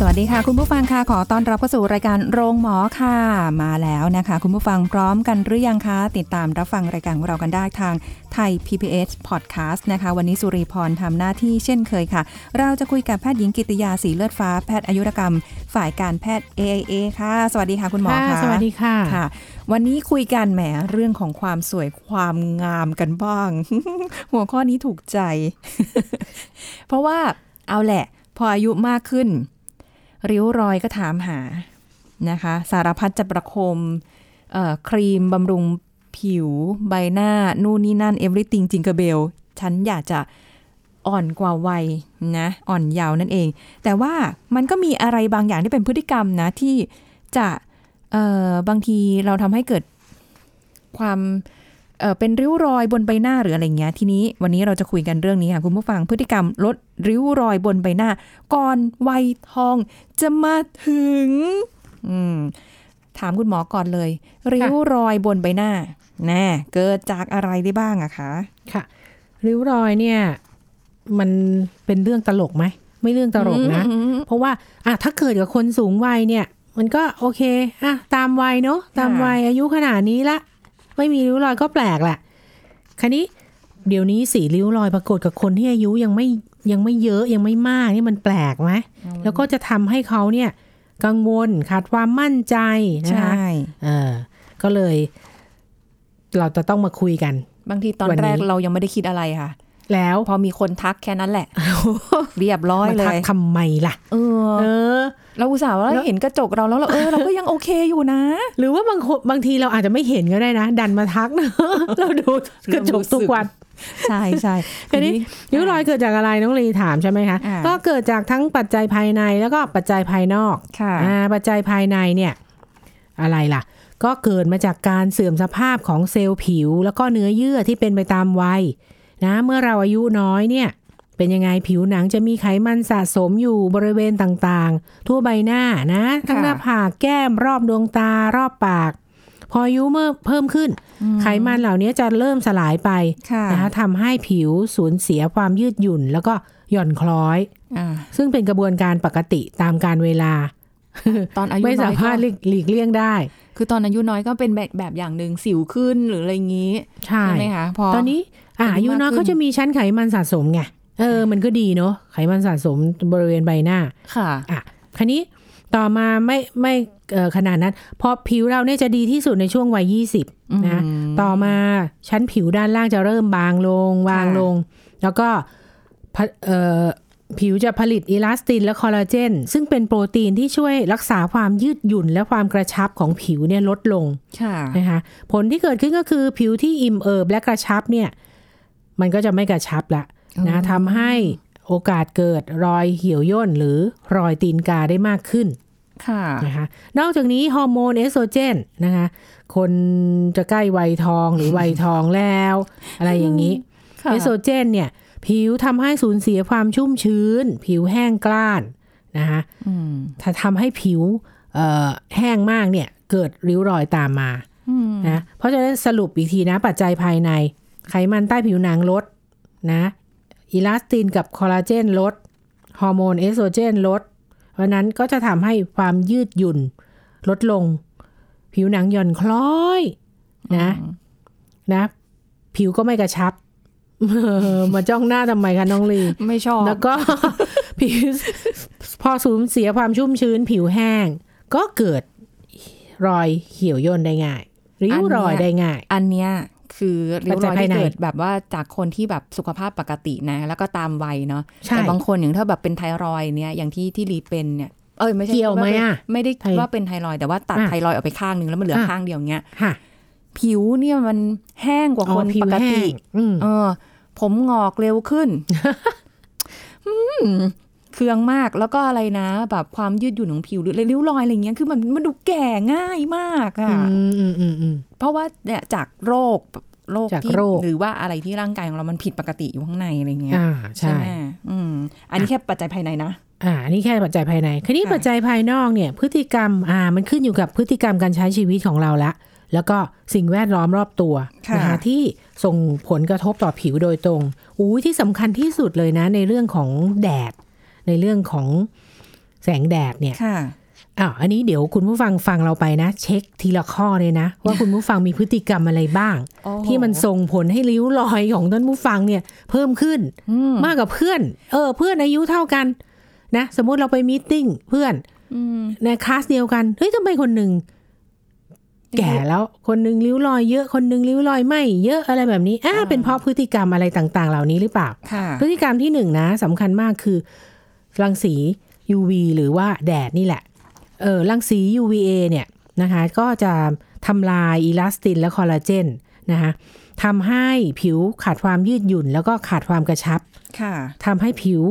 สวัสดีค่ะ คุณผู้ฟังค่ะขอต้อนรับเข้าสู่รายการโรงหมอค่ะ มาแล้วนะคะ คุณผู้ฟังพร้อมกันหรือยังคะติดตามรับฟังรายการของเรากันได้ทางไทย PBS Podcast นะคะ วันนี้สุริพรทำหน้าที่เช่นเคยค่ะ เราจะคุยกับแพทย์หญิงกิติยาสีเลือดฟ้าแพทย์อายุรกรรม ฝ่ายการแพทย์ AIA ค่ะ สวัสดีค่ะคุณหมอค่ะค่ะสวัสดีค่ะค่ะ วันนี้คุยกันแหมเรื่องของความสวยความงามกันบ้าง หัวข้อนี้ถูกใจ เพราะว่าเอาแหละ พออายุมากขึ้น ริ้วรอยก็ถามหานะคะ สารพัดจะประคมครีมบำรุงผิวใบหน้า นู่นนี่นั่น everything จิงเกอร์เบล ฉันอยากจะอ่อนกว่าวัยนะ อ่อนเยาว์นั่นเอง แต่ว่ามันก็มีอะไรบางอย่างที่เป็นพฤติกรรมนะ ที่จะบางทีเราทำให้เกิดความ เอ่อเป็นริ้วรอยบนใบหน้าหรืออะไรเงี้ย ทีนี้วันนี้เราจะคุยกันเรื่องนี้ค่ะคุณผู้ฟังพฤติกรรมลดริ้วรอยบนใบหน้า ก่อนวัยทองจะมาถึง อืมถามคุณหมอก่อนเลย ริ้วรอยบนใบหน้าแน่เกิดจากอะไรได้บ้างอะคะ ค่ะ ริ้วรอยเนี่ย มันเป็นเรื่องตลกไหม ไม่เรื่องตลกนะอืมเพราะว่าอะถ้าเกิดกับคนสูงวัยเนี่ย มันก็โอเคอะตามวัยเนาะตามวัยอายุขนาดนี้ละ ไม่มีริ้วรอยก็แปลกแหละคราวนี้เดี๋ยวนี้สีริ้วรอยปรากฏกับคนที่อายุยังไม่ยังไม่เยอะยังไม่มากนี่มันแปลกไหมแล้วก็จะทำให้เขาเนี่ย กังวลขาดความมั่นใจนะใช่คะเออก็เลย เราจะต้องมาคุยกัน บางทีตอนวันนี้แรกเรายังไม่ได้คิดอะไรค่ะ แล้วพอมีคนทักแค่นั้นแหละ เรียบร้อยมาเลทักยทำไมล่ะ เออเออ เราอุตส่าห์ว่าแล้วเห็นกระจกเราแล้วเราเออเราก็ยังโอเคอยู่นะ หรือว่าบางคนบางทีเราอาจจะไม่เห็นก็ได้นะ ดันมาทักนะเราดูกระจกทุกวันใช่ใช่ทีนี้ริ้วรอยเกิดจากอะไรน้องลีถามใช่ไหมคะอ่าก็เกิดจากทั้งปัจจัยภายในแล้วก็ปัจจัยภายนอกค่ะอ่าปัจจัยภายในเนี่ย อะไรล่ะ ก็เกิดมาจากการเสื่อมสภาพของเซลล์ผิว แล้วก็เนื้อเยื่อที่เป็นไปตามวัย นะเมื่อเราอายุน้อยเนี่ยเป็นยังไงผิวหนังจะมีไขมันสะสมอยู่บริเวณต่างๆ ทั่วใบหน้านะทั้งค่ะหน้าผากแก้มรอบดวงตารอบปาก พออายุเมื่อเพิ่มขึ้น ไขมันเหล่านี้จะเริ่มสลายไปค่ะนะคะทำให้ผิวสูญเสียความยืดหยุ่น แล้วก็หย่อนคล้อยอ่าซึ่งเป็นกระบวนการปกติตามการเวลา ตอนอายุไม่น้สาอยมารถก็หลีกหลีกเลี่ยงได้ คือตอนอายุน้อยก็เป็นแบบแบบอย่างหนึ่งสิวขึ้นหรืออะไรอย่างนี้ใช่ใช่ไหมคะพอตอนนี้ อะอาอายุยุน้อยมากขึ้นเขาจะมีชั้นไขมันสะสมไงเออ มันก็ดีเนาะไขมันสะสมบริเวณใบหน้า ค่ะ อะคันนี้ต่อมาไม่ไม่เอ่อขนาดนั้น พอผิวเราเนี่ยจะดีที่สุดในช่วงวัย 20 นะอืมต่อมาชั้นผิวด้านล่างจะเริ่มบางลงบางค่ะลง แล้วก็พะเอ่อผิวจะผลิตอิลาสตินและคอลลาเจน ซึ่งเป็นโปรตีนที่ช่วยรักษาความยืดหยุ่นและความกระชับของผิวเนี่ยลดลงค่ะนะคะผลที่เกิดขึ้นก็คือผิวที่อิ่มเอิบและกระชับเนี่ย มันก็จะไม่กระชับละนะทำให้โอกาสเกิดรอยเหี่ยวย่นหรือรอยตีนกาได้มากขึ้นค่ะนะคะนอกจากนี้ฮอร์โมนเอสโตรเจนนะคะคนจะใกล้วัยทองหรือวัยทองแล้ว อะไรอย่างนี้ค่ะเอสโตรเจนเนี่ย ผิวทำให้สูญเสียความชุ่มชื้น ผิวแห้งกล้านนะคะอืมถ้าทำให้ผิวเอ่อแห้งมากเนี่ย เกิดริ้วรอยตามมาอืมนะเพราะฉะนั้นสรุปอีกทีนะปัจจัยภายใน ไขมันใต้ผิวหนังลดนะอิลาสตินกับคอลลาเจนลด ฮอร์โมนเอสโตรเจนลด เพราะนั้นก็จะทำให้ความยืดหยุ่นลดลง ผิวหนังหย่อนคล้อยนะนะ ผิวก็ไม่กระชับมาจ้องหน้าทำไมคะน้องลี ไม่ชอบ แล้วก็ผิวพอสูญเสียความชุ่มชื้น ผิวแห้ง ก็เกิดรอยเหี่ยวย่นได้ง่าย ริ้วรอยได้ง่าย อันเนี้ย คือริ้วรอยปัจจัยภายที่ในเกิดแบบว่าจากคนที่แบบสุขภาพปกตินะ แล้วก็ตามวัยเนาะใช่แต่บางคนอย่างถ้าแบบเป็นไทรอยด์เนี่ยอย่างที่ที่รีเป็นเนี่ยเอ้ยไม่ใช่เกี่ยวไหมอะไม่ได้ไทว่าเป็นไทรอยด์แต่ว่าตัดอะไทรอยด์ออกไปข้างหนึ่งแล้วมันเหลือค่ะข้างเดียวเงี้ยค่ะผิวเนี่ยมันแห้งกว่าอ๋อคนผิปวกแห้ติงอืมเออ ผมงอกเร็วขึ้นอืม เคืองมากแล้วก็อะไรนะ แบบความยืดหยุ่นของผิวหรือริ้วรอยอะไรเงี้ยคือมันมันดูแก่ง่ายมากอะอืมอืมอืมอืมเพราะว่าเนี่ยจากโรคโรคจากที่โรคหรือว่าอะไรที่ร่างกายของเรามันผิดปกติอยู่ข้างในอะไรเงี้ยอ่าใช่ไหมอืมอันนี้แค่ปัจจัยภายในนะอ่าอันนี่แค่ปัจจัยภายในคราวนี้ค่ะปัจจัยภายนอกเนี่ย พฤติกรรมอ่ามันขึ้นอยู่กับพฤติกรรมการใช้ชีวิตของเราละ แล้วก็สิ่งแวดล้อมรอบตัวค่ะนะคะที่ส่งผลกระทบต่อผิวโดยตรงอู้ที่สำคัญที่สุดเลยนะ ในเรื่องของแดด ในเรื่องของแสงแดดเนี่ยค่ะอ้าวอันนี้เดี๋ยวคุณผู้ฟังฟังเราไปนะ เช็คทีละข้อเลยนะ ว่าคุณผู้ฟังมีพฤติกรรมอะไรบ้างโอ้โหที่มันส่งผลให้ริ้วรอยของท่านผู้ฟังเนี่ย เพิ่มขึ้นอืมมากกว่าเพื่อน เออ เพื่อนอายุเท่ากัน นะ สมมุติเราไป meeting เพื่อนอืมในคลาสเดียวกันเฮ้ยทำไมคนหนึ่งแก่แล้วคนหนึ่งริ้วรอยเยอะคนหนึ่งริ้วรอยไม่เยอะอะไรแบบนี้อ่าเป็นเพราะพฤติกรรมอะไรต่าง ๆ เหล่านี้หรือเปล่าค่ะพฤติกรรมที่หนึ่งนะสำคัญมากคือ รังสี UV หรือว่าแดดนี่แหละ เออรังสี UVA เนี่ยนะคะก็จะทำลายอีลาสตินและคอลลาเจนนะคะทำให้ผิวขาดความยืดหยุ่น แล้วก็ขาดความกระชับ ค่ะทำให้ผิว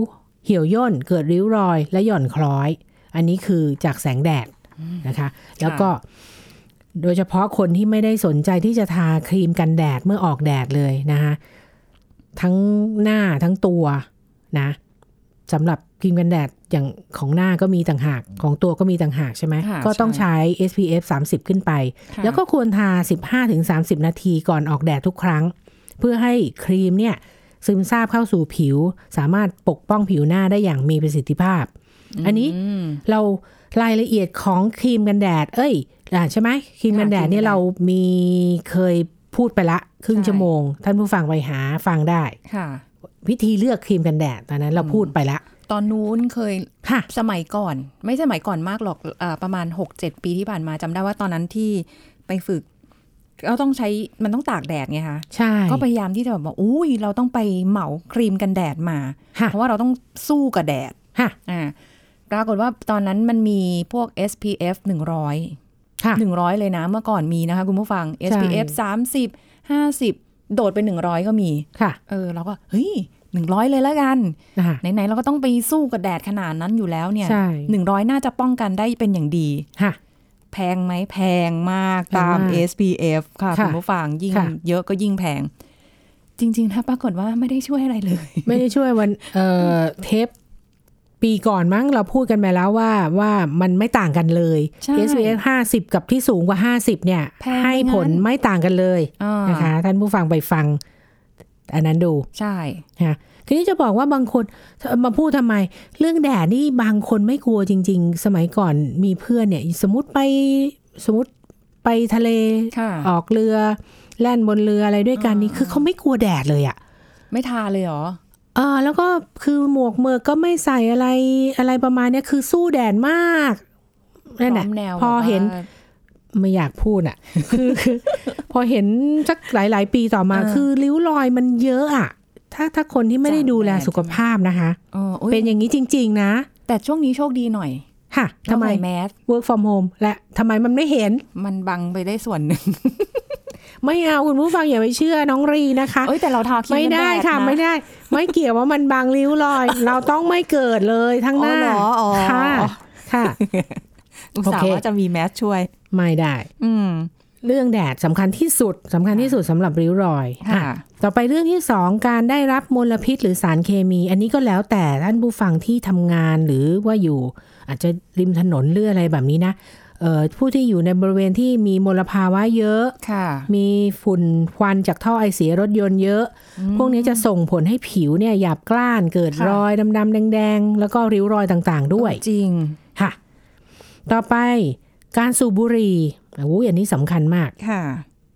เหี่ยวย่น เกิดริ้วรอยและหย่อนคล้อย อันนี้คือจากแสงแดดนะคะ แล้วก็โดยเฉพาะคนที่ไม่ได้สนใจที่จะทาครีมกันแดดเมื่อออกแดดเลยนะคะทั้งหน้าทั้งตัวนะสำหรับค รีมกันแดดอย่างของหน้าก็มีต่างหากของตัวก็มีต่างหากใช่ไหมค่ะก็ต้องใช่ใช้ SPF 30 ขึ้นไปค่ะแล้วก็ควรทา 15-30 นาทีก่อนออกแดดทุกครั้ง เพื่อให้ครีมเนี่ยซึมซาบเข้าสู่ผิว สามารถปกป้องผิวหน้าได้อย่างมีประสิทธิภาพ อันนี้มเรารายละเอียดของครีมกันแดด เอ้ยอ่าใช่ไหมครีมกันแดดค่ะครีมกันแดดเนี่ยเรามีเคยพูดไปละ ครึ่งใช่ชั่วโมง ท่านผู้ฟังไปหาฟังได้ค่ะ วิธีเลือกครีมกันแดดตอนนั้นเราพูดไปละ ตอนนู้นเคยค่ะสมัยก่อน ไม่สมัยก่อนมากหรอกเออประมาณหกเจ็ดปีที่ผ่านมาจำได้ว่าตอนนั้นที่ไปฝึกก็ต้องใช้มันต้องตากแดดไงคะใช่ก็พยายามที่จะแบบว่าอุ้ยเราต้องไปเหมาครีมกันแดดมาค่ะเพราะว่าเราต้องสู้กับแดดค่ะอ่าปรากฏว่าตอนนั้นมันมีพวก SPF 100ค่ะ100เลยนะเมื่อก่อนมีนะคะคุณผู้ฟัง SPF 30 50 โดดไป 100 ก็มีค่ะ เออเราก็เฮ้ย 100เลยแล้วกันนะคะไหนๆเราก็ต้องไปสู้กับแดดขนาดนั้นอยู่แล้วเนี่ยใช่หนึ่งร้อยน่าจะป้องกันได้เป็นอย่างดีค่ะแพงไหมแพงมากแพงตามมาก SPF ค่ะค่ะคุณผู้ฟังยิ่งค่ะเยอะก็ยิ่งแพง จริงๆถ้าปรากฏว่าไม่ได้ช่วยอะไรเลย ไม่ได้ช่วยวันเอ่อเทปปีก่อนมั้งเราพูดกันไปแล้วว่าว่ามันไม่ต่างกันเลยใช่ SPF 50 กับที่สูงกว่า 50 เนี่ยแพงให้ผลงั้นไม่ต่างกันเลยอ่านะคะ ท่านผู้ฟังไปฟัง อันนั้นดู ใช่นะทีนี้จะบอกว่าบางคนมาพูดทำไม เรื่องแดดนี่บางคนไม่กลัวจริง ๆ สมัยก่อนมีเพื่อนเนี่ย สมมติไปสมมติไปทะเลค่ะออกเรือแล่นบนเรืออะไรด้วยกันนี่คือเขาไม่กลัวแดดเลยอะไม่ทาเลยเหรอเออแล้วก็คือหมวกเมือกก็ไม่ใส่อะไรอะไรประมาณเนี้ยคือสู้แดดมากนั่นแหละพร้อมแนวพอแบบว่าเห็น ไม่อยากพูดอะคือคือพอเห็นสักหลาย ๆ ปีต่อมาเออคือริ้วรอยมันเยอะอะ ถ้าถ้าคนที่ไม่ได้จากดูแลแดดสุขภาพนะคะเอออุ๊ยเป็นอย่างนี้จริง ๆ นะ แต่ช่วงนี้โชคดีหน่อยค่ะทำไมต้องใส่แมส work from home และทำไมมันไม่เห็น มันบังไปได้ส่วนหนึ่ง ไม่เอาคุณผู้ฟังอย่าไปเชื่อน้องรีนะคะเอ้ยแต่เราทาครีมไม่กันแดได้ดค่ะนะไม่ได้ ไม่เกี่ยวว่ามันบางริ้วรอย เราต้องไม่เกิดเลยทั้งหน้าอ๋อเหรออ๋อค่ะค่ะอุตส่าโอเคห์ว่าจะมีแมสช่วย ไม่ได้ อืมเรื่องแดดสำคัญที่สุดสำคัญที่สุดสำหรับริ้วรอยค่ะอะต่อไปเรื่องที่สองการได้รับมลพิษหรือสารเคมี อันนี้ก็แล้วแต่ท่านผู้ฟังที่ทำงานหรือว่าอยู่ อาจจะริมถนนหรืออะไรแบบนี้นะเอ่อผู้ที่อยู่ในบริเวณที่มีมลภาวะเยอะค่ะมีฝุ่นควันจากท่อไอเสียรถยนต์เยอะ พวกนี้จะส่งผลให้ผิวเนี่ยหยาบกร้านเกิดค่ะรอยดำๆแดงๆ แล้วก็ริ้วรอยต่างๆ ด้วย จริง ค่ะ ต่อไป การสูบบุหรี่โอ้ยอันนี้สำคัญมากค่ะ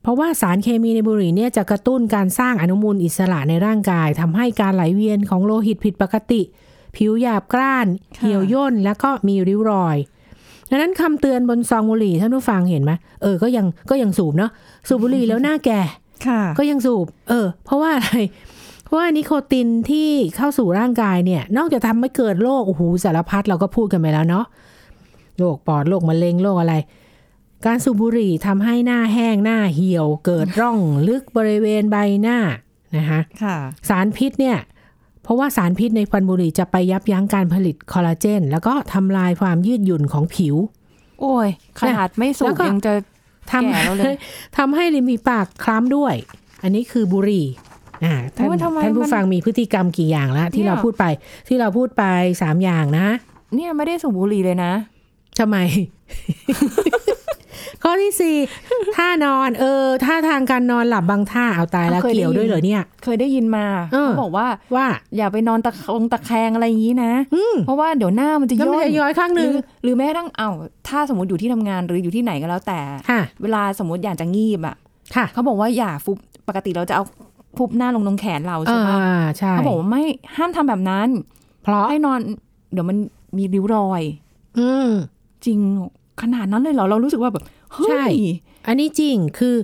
เพราะว่าสารเคมีในบุหรี่เนี่ยจะกระตุ้นการสร้างอนุมูลอิสระในร่างกายทำให้การไหลเวียนของโลหิตผิดปกติ ผิวหยาบกร้านค่ะเหี่ยวย่นแล้วก็มีริ้วรอยดังนั้นคำเตือนบนซองบุหรี่ท่านผู้ฟังเห็นไหมเออก็ยังก็ยังสูบเนาะสูบบุหรี่แล้วหน้าแก่ค่ะก็ยังสูบ เออ เพราะว่าอะไรเพราะว่านิโคตินที่เข้าสู่ร่างกายเนี่ย นอกจากทำให้เกิดโรคโอ้โหสารพัดเราก็พูดกันไปแล้วเนาะ โรคปอดโรคมะเร็งโรคอะไร การสูบบุหรี่ทำให้หน้าแห้งหน้าเหี่ยว เกิดร่องลึกบริเวณใบหน้านะคะค่ะสารพิษเนี่ยพราะว่าสารพิษในควันบุหรี่จะไปยับยั้งการผลิตคอลลาเจน แล้วก็ทำลายความยืดหยุ่นของผิว โอ้ยขนาดไม่สูแล้วบก็ยังจะทำแก่แล้วเลยทำให้ริมฝีปากคล้ำด้วย อันนี้คือบุหรี่อ่าท่านโอ้ยทำไมท่านผู้มันฟังมีพฤติกรรมกี่อย่างแล้วที่เนี่ยเราพูดไปที่เราพูดไปสามอย่างนะ เนี่ยไม่ได้สูบบุหรี่เลยนะ ทำไม ข้อที่สี่ท่านอน เออท่าทางการนอนหลับบางท่าเอาตายแล้วเคยได้เกี่ยวด้วยเหรอเนี่ย เคยได้ยินมาเออเขาบอกว่าว่า อย่าไปนอนตะคงตะแคงอะไรอย่างนี้นะอืมเพราะว่าเดี๋ยวหน้ามันจะแล้วย่มันนจะย้อยข้างหหรืนึ่งอหรือแม้กระทั่งเอ้าถ้าสมมติอยู่ที่ทำงานหรืออยู่ที่ไหนก็แล้วแต่ค่ะเวลาสมมติอยากจะงีบอะค่ะเขาบอกว่าอย่าฟุบปกติเราจะเอาฟุบหน้าลงตรงแขนเราใช่อ่าปะใช่เขาบอกว่าไม่ห้ามทำแบบนั้น เพราะให้นอน เดี๋ยวมันมีริ้วรอย อืม จริงขนาดนั้นเลยเหรอ เรารู้สึกว่าแบบเฮ้ใช่ยอันนี้จริงคือ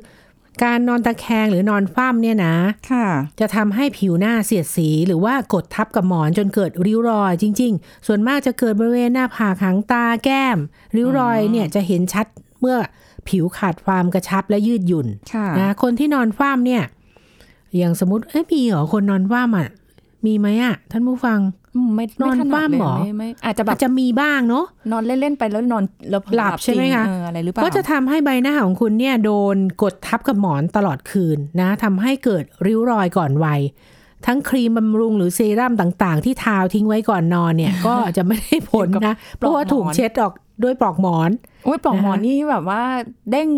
การนอนตะแคงหรือนอนคว่ำเนี่ยนะ ค่ะ จะทำให้ผิวหน้าเสียดสีหรือว่ากดทับกับหมอนจนเกิดริ้วรอยจริง ๆ ส่วนมากจะเกิดบริเวณหน้าผากหางตาแก้ม ริ้วรอยเนี่ยจะเห็นชัดเมื่อผิวขาดความกระชับและยืดหยุ่นค่ะนะคนที่นอนคว่ำเนี่ย อย่างสมมติเอ้ยมีเหรอคนนอนคว่ำอะ มีไหมอะท่านผู้ฟังอืมไม่นอนไม่ถดคว่ำเลยเหรอไม่ไม่อาจจะแบอาบจจะมีบ้างเนาะนอนเล่นๆไปแล้วนอนแล้วเผลอหลับใช่ไหมจริงคะเอออะไรหรือเปล่าก็จะทำให้ใบหน้าของคุณเนี่ยโดนกดทับกับหมอนตลอดคืนนะทำให้เกิดริ้วรอยก่อนวัยทั้งครีมบำรุงหรือเซรั่มต่างๆ ที่ทาทิ้งไว้ก่อนนอนเนี่ย ก็จะไม่ได้ผลนะ เพราะว่าถูกเช็ดออกด้วยปลอกหมอน โอ้ยปลอกหมอนนะคะนี่แบบว่าเด้ง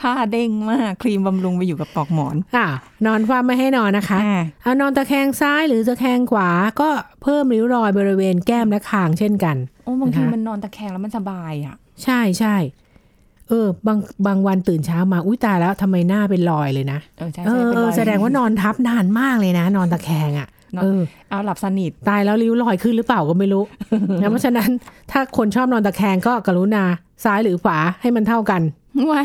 ผ้าเด้งมากครีมบำรุงไปอยู่กับปลอกหมอนอ่านอนความไม่ให้นอนนะคะเอานอนตะแคงซ้ายหรือตะแคงขวาก็เพิ่มริ้วรอยบริเวณแก้มและคางเช่นกันโอ้บางทีนะคะมันนอนตะแคงแล้วมันสบายอะ ใช่ใช่เออบางบางวันตื่นเช้ามาอุ้ยตายแล้วทำไมหน้าเป็นรอยเลยนะเออใช่เอใช่อเป็นเอรออยแสดงว่านอนทับนานมากเลยนะ นอนตะแคงอะนอนเออเอาหลับสนิทตายแล้วริ้วรอยขึ้นหรือเปล่าก็ไม่รู้นะเพราะฉะนั้นถ้าคนชอบนอนตะแคงก็กรุณาซ้ายหรือขวาให้มันเท่ากัน ไว้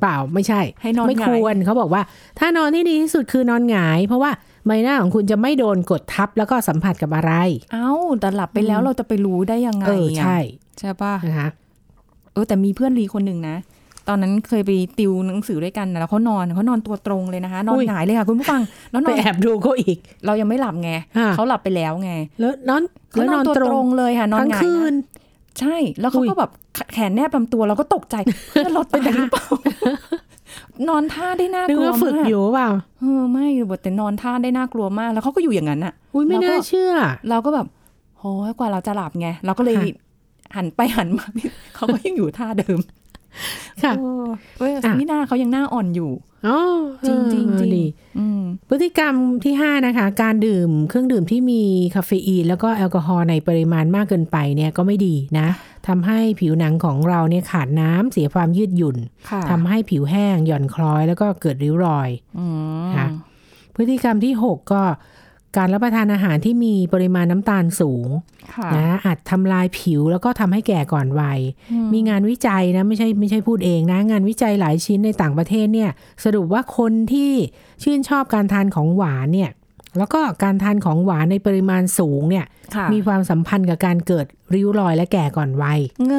เปล่าไม่ใช่ ให้นอนไม่หงายควรเขาบอกว่า ถ้านอนที่ดีที่สุดคือนอนหงาย เพราะว่าใบหน้าของคุณจะไม่โดนกดทับแล้วก็สัมผัสกับอะไร เอ้าแต่หลับไปแล้วเราจะไปรู้ได้ยังไงเออใช่ ใช่ป่ะนะคะเออแต่มีเพื่อนรีคนหนึ่งนะตอนนั้นเคยไปติวหนังสือด้วยกันนะแล้วเขานอนเขานอนตัวตรงเลยนะคะ นอนหงายเลยค่ะคุณผู้ฟังแล้วนไปอนแอบดูเขาอีก เรายังไม่หลับไงอะเขาหลับไปแล้วไง แล้วนอนเขาแล้วนนออนนตัวตตรรงงเลยค่ะนอนทั้งหงายคืนนะ ใช่แล้วเขาอุ้ยก็แบบแขนแนบลำตัวเราก็ตกใจเพื่อนเราตายหรือเปล่านอนท่าได้น่านึกกลัวว่าฝึกมากอยู่เปล่าเออไม่บทแต่นอนท่าได้น่ากลัวมาก แล้วเขาก็อยู่อย่างนั้นอะอุ้ยไม่แล้วก็น่าเชื่อ เราก็แบบโหยกว่าเราจะหลับไงเราก็เลยค่ะหันไปหันมาเขาก็ยังอยู่ท่าเดิม ค่ะเออเว้ยอะนี่หน้าเขายังหน้าอ่อนอยู่อ๋อจริงๆจริงเออดีอืม พฤติกรรมที่5นะคะ การดื่มเครื่องดื่มที่มีคาเฟอีน แล้วก็แอลกอฮอล์ในปริมาณมากเกินไปเนี่ยก็ไม่ดีนะทำให้ผิวหนังของเราเนี่ยขาดน้ำเสียความยืดหยุ่นค่ะทำให้ผิวแห้งหย่อนคล้อย แล้วก็เกิดริ้วรอยอืมค่ะพฤติกรรมที่ 6 ก็ การรับประทานอาหารที่มีปริมาณน้ำตาลสูงค่ะนะอาจทำลายผิวแล้วก็ทำให้แก่ก่อนวัยอืมีงานวิจัยนะไม่ใช่ไม่ใช่พูดเองนะ งานวิจัยหลายชิ้นในต่างประเทศเนี่ย สรุปว่าคนที่ชื่นชอบการทานของหวานเนี่ย แล้วก็การทานของหวานในปริมาณสูงเนี่ยค่ะมีความสัมพันธ์กับการเกิดริ้วรอยและแก่ก่อนวัยเง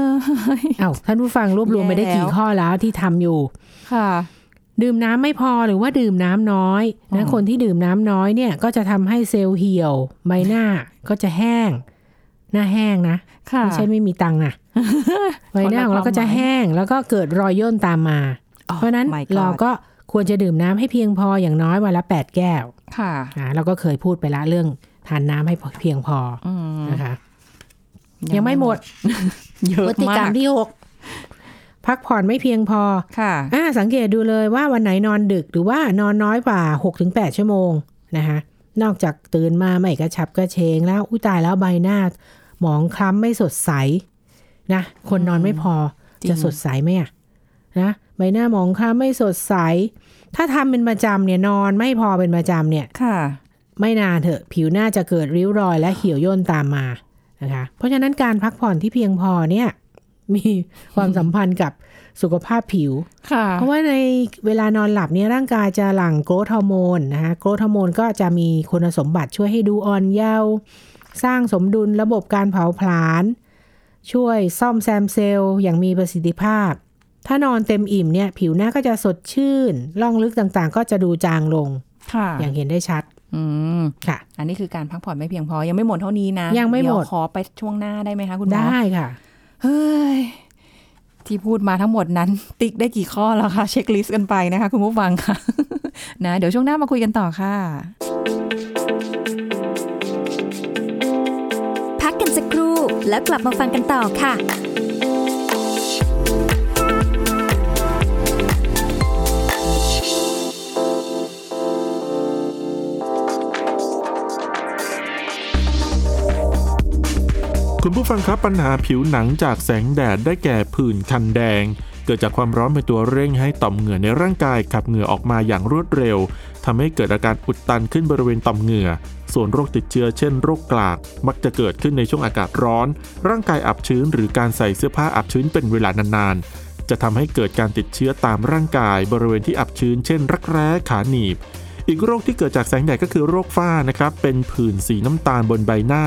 ยเอ้าท่านผู้ฟังรวบรวมไปได้กี่แย่แล้วข้อแล้วที่ทำอยู่ ค่ะ ดื่มน้ำไม่พอหรือว่าดื่มน้ำน้อยอืนะมคนที่ดื่มน้ำน้อยเนี่ยก็จะทำให้เซลล์เหี่ยว ใบหน้าก็จะแห้ง หน้าแห้งนะค่ะไม่ใช่ไม่มีตังค์นะใบหน้าของเราก็จะแห้งแล้วก็เกิดรอยย่นตามมาอ๋อเพราะฉะนั้น my god เราก็ควรจะดื่มน้ำให้เพียงพออย่างน้อยวันละ8แก้ว ค่ะอ่าเราก็เคยพูดไปละเรื่องทานน้ำให้เพียงพออืมนะคะ ยังไม่หมดเยอะพฤติกรรมมากที่6 พักผ่อนไม่เพียงพอ ค่ะอ่าสังเกตดูเลยว่าวันไหนนอนดึกหรือว่านอนน้อยกว่า 6-8 ชั่วโมงนะคะนอกจากตื่นมาไม่กระฉับกระเฉงแล้วอุ้ยตายแล้วใบหน้า หมองคล้ำไม่สดใสนะ คนนอนไม่พอจริงจะสดใสไหมอะนะใบหน้าหมองคล้ำไม่สดใส ถ้าทำเป็นประจำเนี่ยนอนไม่พอเป็นประจำเนี่ยค่ะ ไม่นานเถอะผิวหน้าจะเกิดริ้วรอยและเหี่ยวย่นตามมานะคะ เพราะฉะนั้นการพักผ่อนที่เพียงพอเนี่ย มีความสัมพันธ์กับสุขภาพผิวค่ะเพราะว่าในเวลานอนหลับเนี่ยร่างกายจะหลั่ง growth hormone นะคะ growth hormone ก็จะมีคุณสมบัติช่วยให้ดูอ่อนเยาว์สร้างสมดุลระบบการเผาผลาญช่วยซ่อมแซมเซลล์อย่างมีประสิทธิภาพ ถ้านอนเต็มอิ่มเนี่ย ผิวหน้าก็จะสดชื่นร่องลึกต่างๆ ก็จะดูจางลงค่ะอย่างเห็นได้ชัดอืมค่ะ อันนี้คือการพักผ่อนไม่เพียงพอ ยังไม่หมดเท่านี้นะ ยังไม่หมดเดี๋ยวขอไปช่วงหน้าได้ไหมคะคุณหมอได้ค่ะ เฮ้ย ที่พูดมาทั้งหมดนั้น ติ๊กได้กี่ข้อแล้วคะ เช็คลิสต์กันไปนะคะ คุณผู้ฟังค่ะ นะ เดี๋ยวช่วงหน้ามาคุยกันต่อค่ะ พักกันสักครู่แล้วกลับมาฟังกันต่อค่ะ คุณผู้ฟังครับปัญหาผิวหนังจากแสงแดดได้แก่ผื่นคันแดง เกิดจากความร้อนเป็นตัวเร่งให้ต่อมเหงื่อในร่างกายขับเหงื่อออกมาอย่างรวดเร็วทำให้เกิดอาการอุดตันขึ้นบริเวณต่อมเหงื่อ ส่วนโรคติดเชื้อเช่นโรคกลาก มักจะเกิดขึ้นในช่วงอากาศร้อน ร่างกายอับชื้นหรือการใส่เสื้อผ้าอับชื้นเป็นเวลานานๆจะทำให้เกิดการติดเชื้อตามร่างกายบริเวณที่อับชื้น เช่น รักแร้ขาหนีบ อีกโรคที่เกิดจากแสงแดดก็คือโรคฝ้านะครับ เป็นผื่นสีน้ำตาลบนใบหน้า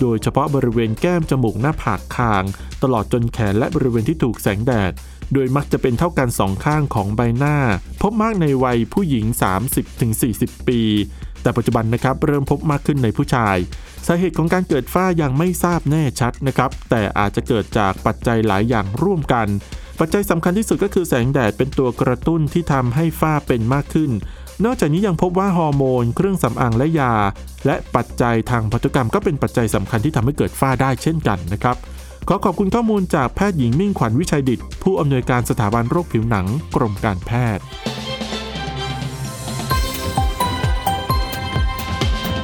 โดยเฉพาะบริเวณแก้มจมูกหน้าผากคาง ตลอดจนแขนและบริเวณที่ถูกแสงแดด โดยมักจะเป็นเท่ากันสองข้างของใบหน้า พบมากในวัยผู้หญิง 30-40 ปี แต่ปัจจุบันนะครับเริ่มพบมากขึ้นในผู้ชาย สาเหตุของการเกิดฝ้ายังไม่ทราบแน่ชัดนะครับ แต่อาจจะเกิดจากปัจจัยหลายอย่างร่วมกันปัจจัยสำคัญที่สุดก็คือแสงแดดเป็นตัวกระตุ้นที่ทำให้ฝ้าเป็นมากขึ้น นอกจากนี้ยังพบว่าฮอร์โมน เครื่องสำอางและยา และปัจจัยทางพันธุกรรมก็เป็นปัจจัยสำคัญที่ทำให้เกิดฝ้าได้เช่นกันนะครับขอขอบคุณข้อมูลจากแพทย์หญิงมิ่งขวัญวิชัยดิต ผู้อำนวยการสถาบันโรคผิวหนังกรมการแพทย์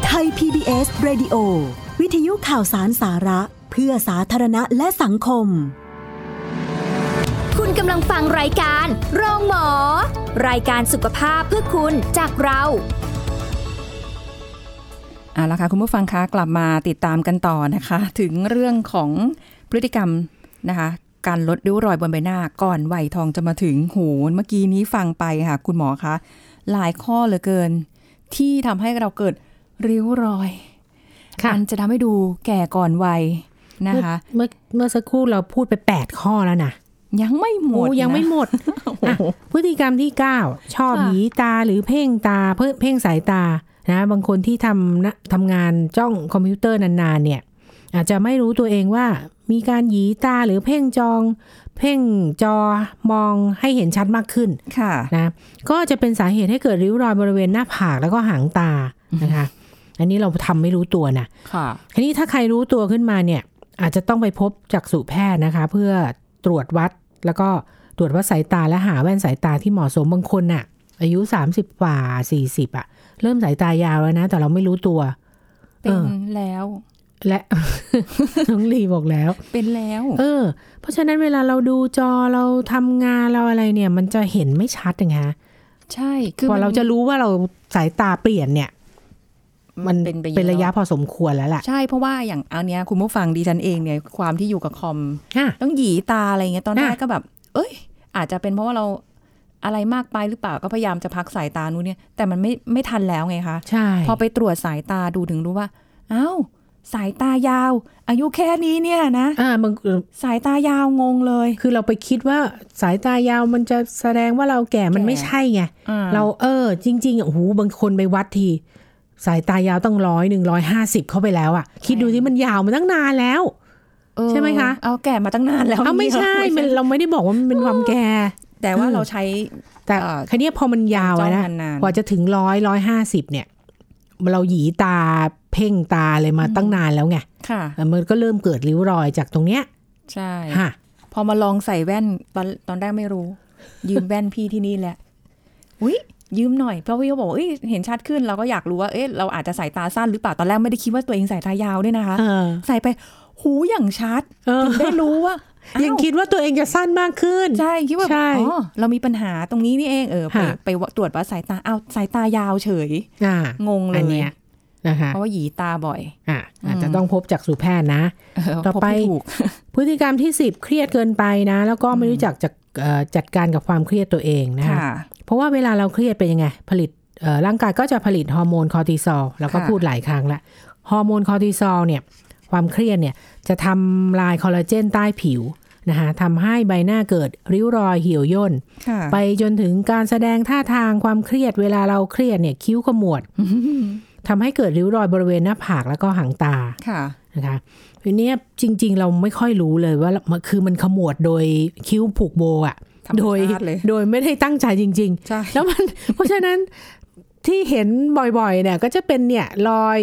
ไทย PBS Radio วิทยุข่าวสารสาระ เพื่อสาธารณะและสังคม กำลังฟังรายการโรงหมอ รายการสุขภาพเพื่อคุณจากเราเอาละค่ะคุณผู้ฟังคะกลับมาติดตามกันต่อนะคะ ถึงเรื่องของพฤติกรรมนะคะการลดริ้วรอยบนใบหน้าก่อนวัยทองจะมาถึงโหเมื่อกี้นี้ฟังไปค่ะ คุณหมอคะหลายข้อเหลือเกิน ที่ทำให้เราเกิดริ้วรอยค่ะมันจะทำให้ดูแก่ก่อนวัยนะคะ เมื่อเมื่อสักครู่เราพูดไป 8 ข้อแล้วนะ ยังไม่หมดโอ้ยังไม่นะหมดโอ้โหอะพฤติกรรมที่ 9 ชอบค่ะหยีตาหรือเพ่งตาเพ่งเพ่งสายตานะบางคนที่ทำนะทำงานจ้องคอมพิวเตอร์นานๆเนี่ย อาจจะไม่รู้ตัวเองว่ามีการหยีตาหรือเพ่งจอง เพ่งจอมองให้เห็นชัดมากขึ้นค่ะนะก็จะเป็นสาเหตุให้เกิดริ้วรอยบริเวณหน้าผากแล้วก็หางตานะคะ อันนี้เราทำไม่รู้ตัวนะค่ะทีนี้ถ้าใครรู้ตัวขึ้นมาเนี่ย อาจจะต้องไปพบจักษุแพทย์นะคะ เพื่อตรวจวัด แล้วก็ตรวจวัดสายตาและหาแว่นสายตาที่เหมาะสมบางคนน่ะ อายุ 30กว่า 40อะ เริ่มสายตายาวแล้วนะ แต่เราไม่รู้ตัว เป็เอนอแล้ว และน้องลีบอกแล้ว เป็นแล้ว เออ เพราะฉะนั้นเวลาเราดูจอเราทำงานเราอะไรเนี่ย มันจะเห็นไม่ชัดไงฮะใช่ คือพอมันเราจะรู้ว่าเราสายตาเปลี่ยนเนี่ย มันเป็นไปเยอเป็นระยะพอสมควรแล้วแหละใช่เพราะว่าอย่างอันเนี้ยคุณผู้ฟังดิฉันเองเนี่ยความที่อยู่กับคอมอะต้องหยีตาอะไรเงี้ยตอนแรกอะก็แบบ เอ้ย อาจจะเป็นเพราะว่าเราอะไรมากไปหรือเปล่าก็พยายามจะพักสายตานู้นเนี่ยแต่มันไม่ไม่ทันแล้วไงคะใช่พอไปตรวจสายตาดูถึงรู้ว่าอ้าวสายตายาว อายุแค่นี้เนี่ยนะอ่าบางสายตายาวงงเลย คือเราไปคิดว่าสายตายาวมันจะแสดงว่าเราแก่มันแก่ไม่ใช่ไงอ่เราเออ จริงๆอะโอ้โหบางคนไปวัดที สายตายาวต้องร้อยหนึ่งร้อยห้าสิบเข้าไปแล้วอะ คิดดูที่มันยาวมาตั้งนานแล้วเออใช่ไหมคะ เอาแก่มาตั้งนานแล้วเอาไม่นี่ใช่เหรอมันเราไม่ได้บอกว่ามันเป็นความแก่ แต่ว่าเออเราใช้ แต่เอ่อคันนี้ยพอมันยาวอะนะจ้องนานๆกว่าจะถึงร้อยร้อยห้าสิบเนี่ย เราหยีตาเพ่งตาเลยมาตั้งนานแล้วไงค่ะเออมันก็เริ่มเกิดริ้วรอยจากตรงเนี้ย ใช่ฮะพอมาลองใส่แว่นตอนตอนแรกไม่รู้ ยืมแว่นพี่ที่นี่แหละอุ้ย ยืมหน่อยเพราะพี่เขาบอกว่าเอ้ยเห็นชัดขึ้นเราก็อยากรู้ว่าเอ๊ะเราอาจจะสายตาสั้นหรือเปล่าตอนแรกไม่ได้คิดว่าตัวเองสายตายาวด้วยนะคะเออใส่ไปหูอย่างชัดเออถึงได้รู้ว่ายัยังคิดว่าตัวเองจะสั้นมากขึ้น ใช่ คิดว่าใช่อ๋อเรามีปัญหาตรงนี้นี่เองเออไปค่ะไปตรวจวัดสายตาเอาสายตายาวเฉยอ่างงเลอันยเนี้ย นะคะเพราะว่าหยีตาบ่อยอะอาจจะต้องพบจักษุแพทย์นะเออต่อไปพบม่ถูกพฤติกรรมที่10เครียดเกินไปนะ แล้วก็ไม่รู้จักจะเอ่อจัดการกับความเครียดตัวเองนะคะค่ะเพราะว่าเวลาเราเครียดเป็นยังไง ผลิตเอ่อร่างกายก็จะผลิตฮอร์โมนคอร์ติซอลเราก็ค่ะพูดหลายครั้งละฮอร์โมนคอร์ติซอลเนี่ยความเครียดเนี่ยจะทำลายคอลลาเจนใต้ผิวนะคะทำให้ใบหน้าเกิดริ้วรอยเหี่ยวย่นค่ะไปจนถึงการแสดงท่าทางความเครียดเวลาเราเครียดเนี่ยคิ้วขมวด ทำให้เกิดริ้วรอยบริเวณหน้าผากแล้วก็หางตาค่ะนะคะทีเนี้ยจริง ๆ เราไม่ค่อยรู้เลยว่ามันคือมันขมวดโดยคิ้วผูกโบอะธรรมโดยชาติเลยโดยไม่ได้ตั้งใจจริงใช่ๆแล้วมันเพราะฉะนั้นที่เห็นบ่อยๆ เนี่ย ก็จะเป็นเนี่ยรอย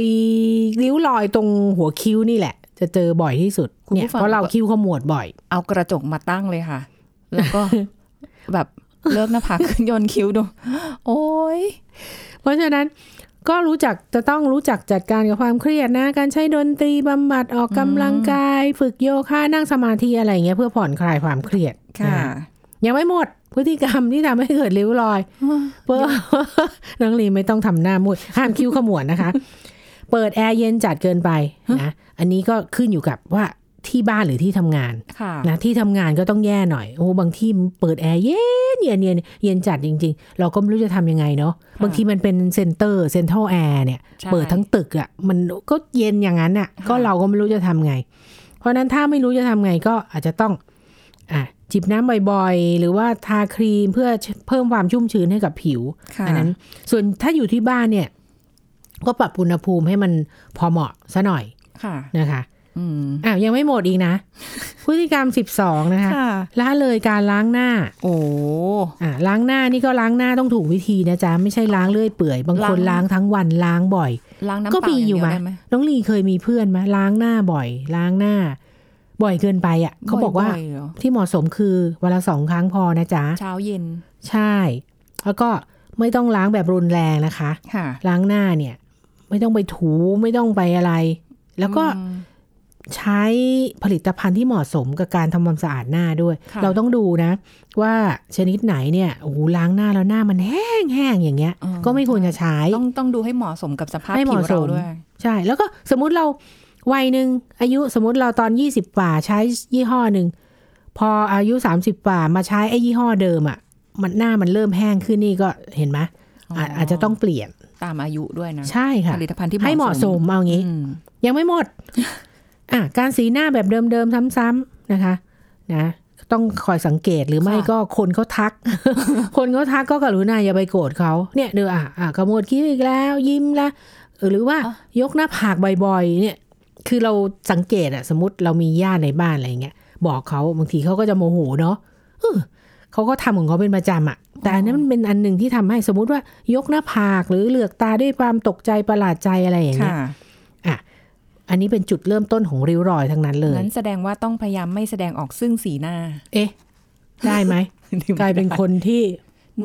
ริ้วรอยตรงหัวคิ้วนี่แหละ จะเจอบ่อยที่สุดคุณผู้เนี่ยฟังเพราะเราคิ้วขมวดบ่อย เอากระจกมาตั้งเลยค่ะ แล้วก็แบบเลิกหน้าผากขึ้นยนต์คิ้วดู โอ้ยเพราะฉะนั้น ก็รู้จักจะต้องรู้จักจัดการกับความเครียดนะ การใช้ดนตรีบำบัดออกกำลังกาย ฝึกโยคะนั่งสมาธิอะไรอย่างเงี้ยเพื่อผ่อนคลายความเครียดค่ะนยังไม่หมดพฤติกรรมที่ทำให้เกิดริ้วรอยเพื่อน้องลีไม่ต้องทำหน้ามุดห้ามคิ้วขมวดนะคะ เปิดแอร์เย็นจัดเกินไปนะอันนี้ก็ขึ้นอยู่กับว่า ที่บ้านหรือที่ทำงานค่ะนะที่ทำงานก็ต้องแย่หน่อยโอ้บางที่เปิดแอร์เย็นเย็นเย็นเย็นจัดจริง ๆ เราก็ไม่รู้จะทำยังไงเนาะบางทีมันเป็น center central แอร์เนี่ยใช่เปิดทั้งตึกอะ่ะมันก็เย็นอย่างนั้นอะ่ะ ก็เราก็ไม่รู้จะทำไง เพราะฉะนั้นถ้าไม่รู้จะทำไงก็อาจจะต้องอะจิบน้ำบ่อยๆ หรือว่าทาครีมเพื่อเพิ่มความชุ่มชื้นให้กับผิวค่ะอันนั้น ส่วนถ้าอยู่ที่บ้านเนี่ย ก็ปรับอุณหภูมิให้มันพอเหมาะซะหน่อยค่ะนะคะ อืมอ้าวยังไม่หมดอีกนะ พฤติกรรม12นะคะค่ะละเลยการล้างหน้า โอ้อ่าล้างหน้านี่ก็ล้างหน้าต้องถูกวิธีนะจ๊ะ ไม่ใช่ล้างเลื่อยเปื่อย บางคนล้างล้างทั้งวันล้างบ่อย ล้างน้ำก็เปล่ามีอย่างอยู่เดียวมาได้ไหมน้องลีเคยมีเพื่อนไหมล้างหน้าบ่อย ล้างหน้า บ่อยเกินไปอะ เขาบอกว่ายๆเหรอที่เหมาะสมคือวันละสองครั้งพอนะจ๊ะ เช้าเย็น ใช่ แล้วก็ไม่ต้องล้างแบบรุนแรงนะคะค่ะล้างหน้าเนี่ย ไม่ต้องไปถูไม่ต้องไปอะไร แล้วก็อืม ใช้ผลิตภัณฑ์ที่เหมาะสมกับการทำความสะอาดหน้าด้วยค่ะเราต้องดูนะ ว่าชนิดไหนเนี่ยโอ้โหล้างหน้าแล้วหน้ามันแห้งแห้งๆอย่างเงี้ยอ๋อก็ไม่ควรจะใช้ต้องต้องดูให้เหมาะสมกับสภาพให้เหผิวมาะสเรามด้วย ใช่ แล้วก็สมมุติเราวัยหนึ่งอายุสมมติเราตอนยี่สิบกว่าใช้ยี่ห้อหนึ่งพออายุสามสิบกว่ามาใช้ไอ้ยี่ห้อเดิมอะ่ะ มันหน้ามันเริ่มแห้งขึ้นนี่ก็เห็นไหมอ๋ออาอาจจะต้องเปลี่ยนตามอายุด้วยนะ ใช่ค่ะผลิตภัณฑ์ที่ให้เหมาะสมเอางี้อืมยังไม่หมด อะการสีหน้าแบบเดิมๆซ้ำๆนะคะนะต้องคอยสังเกตหรือไม่ค่ะก็คนเขาทัก คนเขาทักก็กรุณาอย่าไปโกรธเขาเนี่ยเดี๋ยวอะอะขมวดคิ้วอีกแล้ว ยิ้มแล้วเออหรือว่ายกหน้าผากบ่อยๆเนี่ย คือเราสังเกตอะสมมติเรามีญาติในบ้านอะไรเงี้ยบอกเขาบางทีเขาก็จะโมโหเนาะเออเขาก็ทำของเขาเป็นประจำอะแต่อันนั้นมันเป็นอันหนึ่งที่ทำให้สมมุติว่ายกหน้าผากหรือเหลือกตาด้วยความตกใจประหลาดใจอะไรอย่างเงี้ยค่ะ อะอันนี้เป็นจุดเริ่มต้นของริ้วรอยทั้งนั้นเลยนั้นแสดงว่าต้องพยายามไม่แสดงออกซึ่งสีหน้า เอ๊ะ ได้ไหมกลายเป็นคนที่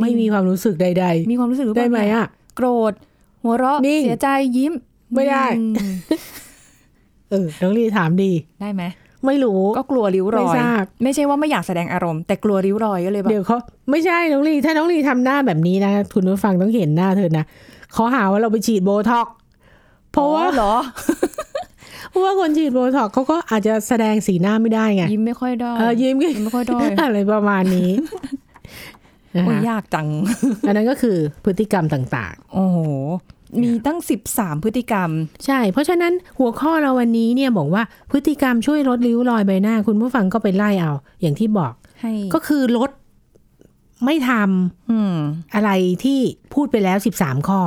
ไม่มีความรู้สึกใดมีความรู้สึกรือๆเปได้ล่าไหมเนี่ยอะ โกรธ หัวเราะนิ่งเสียใจยิ้ม ไม่ได้อืมเออ น้องลีถามดี ได้ไหม ไม่รู้ ก็กลัวริ้วรอยไม่ทราบไม่ใช่ว่าไม่อยากแสดงอารมณ์ แต่กลัวริ้วรอยก็เลยแบบ เดี๋ยวเขาไม่ใช่ น้องลี ถ้าน้องลีทำหน้าแบบนี้นะ คุณผู้ฟังต้องเห็นหน้าเธอนะเขาหาว่าเราไปฉีดโบท็อกซ์เพราะว่าอ๋อเหรอ เพราะว่าคนฉีดโบท็อกซ์เขาก็อาจจะแสดงสีหน้าไม่ได้ไงยิ้มไม่ค่อยได้เออยิ้มยิ้มไม่ค่อยได้อะไรประมาณนี้นะโอ้ยคะยากจัง อันนั้นก็คือพฤติกรรมต่างโอ้โห มีตั้งสิบสามพฤติกรรมๆใช่ เพราะฉะนั้นหัวข้อเราวันนี้เนี่ยบอกว่าพฤติกรรมช่วยลดริ้วรอยใบหน้า คุณผู้ฟังก็ไปไล่เอา อย่างที่บอกให้ก็คือลดไม่ทำอืมอะไรที่พูดไปแล้ว 13 ข้อ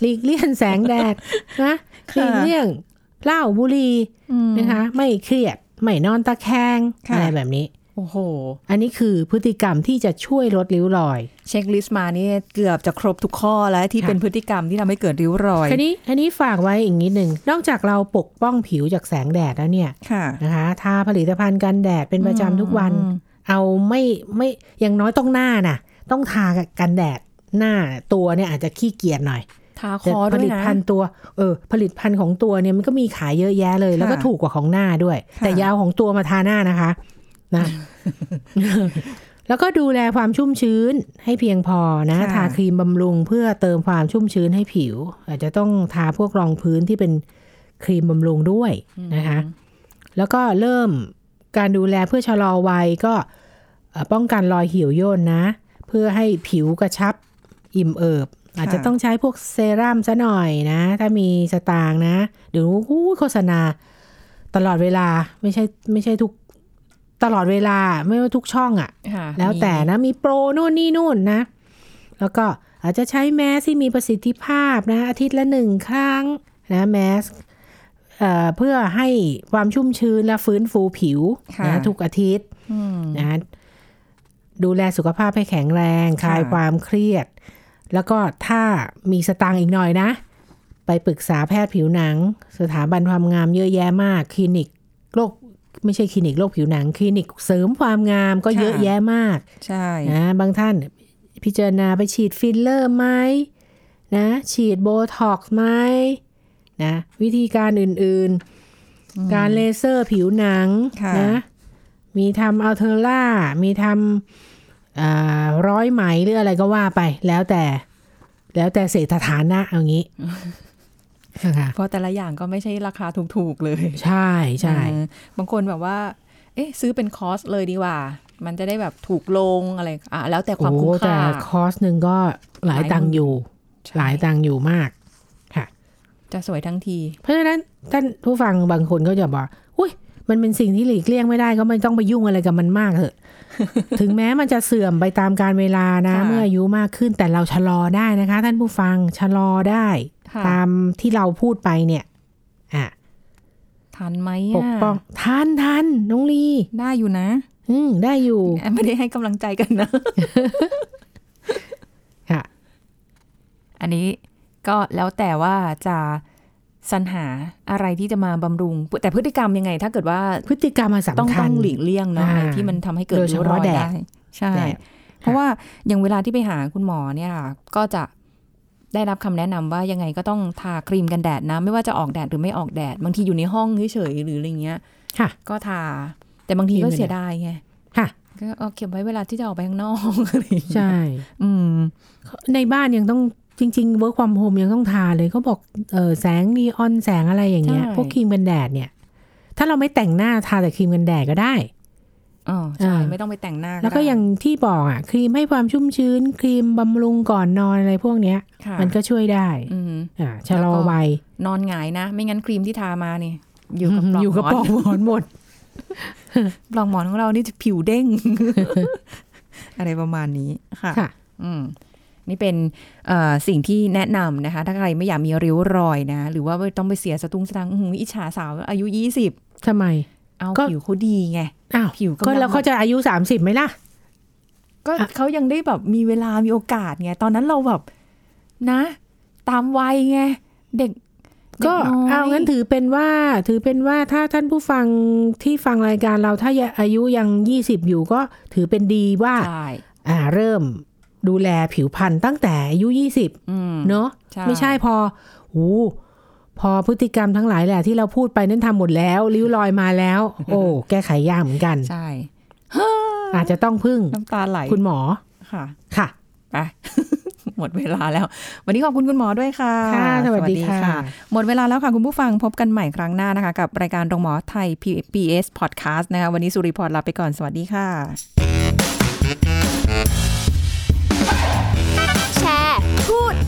หลีกเลี่ยงแสงแดดนะหค่ะลีกเลี่ยง เหล้าบุหรี่อืมนะคะไม่เครียดไม่นอนตะแคงค่ะอะไรแบบนี้โอ้โห อันนี้คือพฤติกรรมที่จะช่วยลดริ้วรอย เช็คลิสต์มานี่เกือบจะครบทุกข้อแล้วที่ค่ะเป็นพฤติกรรมที่ทำให้เกิดริ้วรอยคันนี้อันนี้ฝากไว้อีกนิดหนึ่งนอกจากเราปกป้องผิวจากแสงแดดแล้วเนี่ยค่ะนะคะทาผลิตภัณฑ์กันแดดเป็นประจำทุกวันอืมเอาไม่ไม่อย่างน้อยต้องหน้าน่ะ ต้องทากันแดดหน้าตัวเนี่ยอาจจะขี้เกียจหน่อย ทาคแต่อผด้วยลิตนะภัณฑ์ตัวเออผลิตภัณฑ์ของตัวเนี่ยมันก็มีขายเยอะแยะเลย แล้วก็ค่ะถูกกว่าของหน้าด้วยค่ะแต่อยาวของตัวมาทาหน้านะคะ นะ แล้วก็ดูแลความชุ่มชื้นให้เพียงพอนะค่ะทาครีมบำรุงเพื่อเติมความชุ่มชื้นให้ผิว อาจจะต้องทาพวกรองพื้นที่เป็นครีมบำรุงด้วยนะคะ แล้วก็เริ่มการดูแลเพื่อชะลอวัยก็เอ่อป้องกันรอยเหี่ยวย่นนะ เพื่อให้ผิวกระชับอิ่มเอิบ อาจจะต้องใช้พวกเซรั่มซะหน่อยนะ ถ้ามีสตางค์นะเดี๋ยวอู้โฆษณา ตลอดเวลาไม่ใช่ไม่ใช่ทุกตลอดเวลาไม่ว่าทุกช่องอะ่ะค่ะ แล้วแต่นะมีโปรนู่นนี่นู่นนะ แล้วก็อาจจะใช้แมสที่มีประสิทธิภาพนะ อาทิตย์ละหนึ่งครั้งนะแมสเอ่อเพื่อให้ความชุ่มชื้นและฟื้นฟูผิวค่ะนะทุกอาทิตย์อืมนะดูแลสุขภาพให้แข็งแรง คลายค่ะความเครียด แล้วก็ถ้ามีสตางค์อีกหน่อยนะ ไปปรึกษาแพทย์ผิวหนัง สถาบันความงามเยอะแยะมาก คลินิกโรคไม่ใช่คลินิกโรคผิวหนัง คลินิกเสริมความงามก็เยอะแยะมาก ใช่นะบางท่านพิจารณาไปฉีดฟิลเลอร์ไหมนะฉีดโบท็อกซ์ไหมนะวิธีการอื่นๆ การเลเซอร์ผิวหนังค่ะนะมีทำ Ulthera มีทำอ่า ร้อยไหมหรืออะไรก็ว่าไปแล้วแต่แล้วแต่เศรษฐฐานะเอางี้นะคะเพราะแต่ละอย่างก็ไม่ใช่ราคาถูกๆเลย ใช่ใช่เออบางคนแบบว่า เอ๊ะ ซื้อเป็นคอร์สเลยดีกว่า มันจะได้แบบถูกลงอะไรอะแล้วแต่ความโอ้คุ้มแต่ค่าคอร์สหนึ่งก็หลายตังค์อยู่ใช่หลายตังค์อยู่มากค่ะ จะสวยทั้งที เพราะฉะนั้นท่านผู้ฟังบางคนก็จะบอกอุ้ยมันเป็นสิ่งที่หลีกเลี่ยงไม่ได้ก็ไม่ต้องไปยุ่งอะไรกับมันมากเถอะ ถึงแม้มันจะเสื่อมไปตามการเวลานะค่ะเมื่ออายุมากขึ้นแต่เราชะลอได้นะคะ ท่านผู้ฟังชะลอได้ค่ะตามที่เราพูดไปเนี่ยอะทันไหมปกป้องทันทันน้องลีได้อยู่นะ อืมได้อยู่ไม่ได้ให้กำลังใจกันนะค่ะอันนี้ก็แล้วแต่ว่าจะ สรรหาอะไรที่จะมาบำรุง แต่พฤติกรรมยังไง ถ้าเกิดว่าพฤติกรรมมันต้องสำคัต้องหลีกเลี่ยงเนาะอ่าอะไรที่มันทำให้เกิดริ้วรอยได้โดยเฉพาะแดดใช่แดดเพราะว่าอย่างเวลาที่ไปหาคุณหมอเนี่ยค่ะก็จะได้รับคำแนะนำว่ายังไงก็ต้องทาครีมกันแดดนะ ไม่ว่าจะออกแดดหรือไม่ออกแดด บางทีอยู่ในห้องเฉยๆหรืออะไรเงี้ยค่ะ ก็ทา แต่บางทีก็ครีมกันแดดเสียดายไงค่ะก็เอาเก็บไว้เวลาที่จะออกไปข้างนอกอะไรอย่างเงี้ยใช่ อืม ในบ้านยังต้อง จริงๆ work from home ยังต้องทาเลยเขาบอกเออแสงนีออนแสงอะไรอย่างเงี้ยใช่พวกครีมกันแดดเนี่ย ถ้าเราไม่แต่งหน้าทาแต่ครีมกันแดดก็ได้อ๋อใช่อ่าไม่ต้องไปแต่งหน้า แล้วก็ได้อย่างที่บอกอะ ครีมให้ความชุ่มชื้น ครีมบำรุงก่อนนอนอะไรพวกเนี้ยค่ะมันก็ช่วยได้อืมอ่าชะลอแล้วก็วัยนอนหงายนะ ไม่งั้นครีมที่ทามานี่อยู่กับปลอกอยู่กับหมปลออนกหมอนหมดปลอกหมอนของเรานี่จะผิวเด้ง อะไรประมาณนี้ค่ะค่ะอืม นี่เป็นเอ่อสิ่งที่แนะนำนะคะ ถ้าใครไม่อยากมีริ้วรอยนะ หรือว่าต้องไปเสียสตุ้งสตังค์อื้อหืออิจฉาสาวอายุยี่สิบทำไม เอาก็ผิวเขาดีไงอ้าวผิวกำลังก็แล้วเขาจะอายุสามสิบไหมล่ะ ก็อะเขายังได้แบบมีเวลามีโอกาสไง ตอนนั้นเราแบบนะ ตามวัยไง เด็กก็ด็น้ยเอางั้นถือเป็นว่าถือเป็นว่าถ้าท่านผู้ฟังที่ฟังรายการเราถ้าอายุยังยี่สิบอยู่ก็ถือเป็นดีว่าใช่อ่าเริ่ม ดูแลผิวพรรณตั้งแต่อายุยี่สิบอืมเนาะใช่ไม่ใช่พอโอ้พอพฤติกรรมทั้งหลายแหละที่เราพูดไปนั้นทำหมดแล้ว ริ้วรอยมาแล้ว โอ้แก้ไขยากเหมือนกัน ใช่อาจจะต้องพึ่งน้ำตาไหลคุณหมอค่ะ ค่ะไปหมดเวลาแล้ว วันนี้ขอบคุณคุณหมอด้วยค่ะ ค่ะ สวัสดีค่ะ หมดเวลาแล้วค่ะคุณผู้ฟังพบกันใหม่ครั้งหน้านะคะ กับรายการโรงหมอไทย PBS Podcast นะคะ วันนี้สุริพรลาไปก่อน สวัสดีค่ะ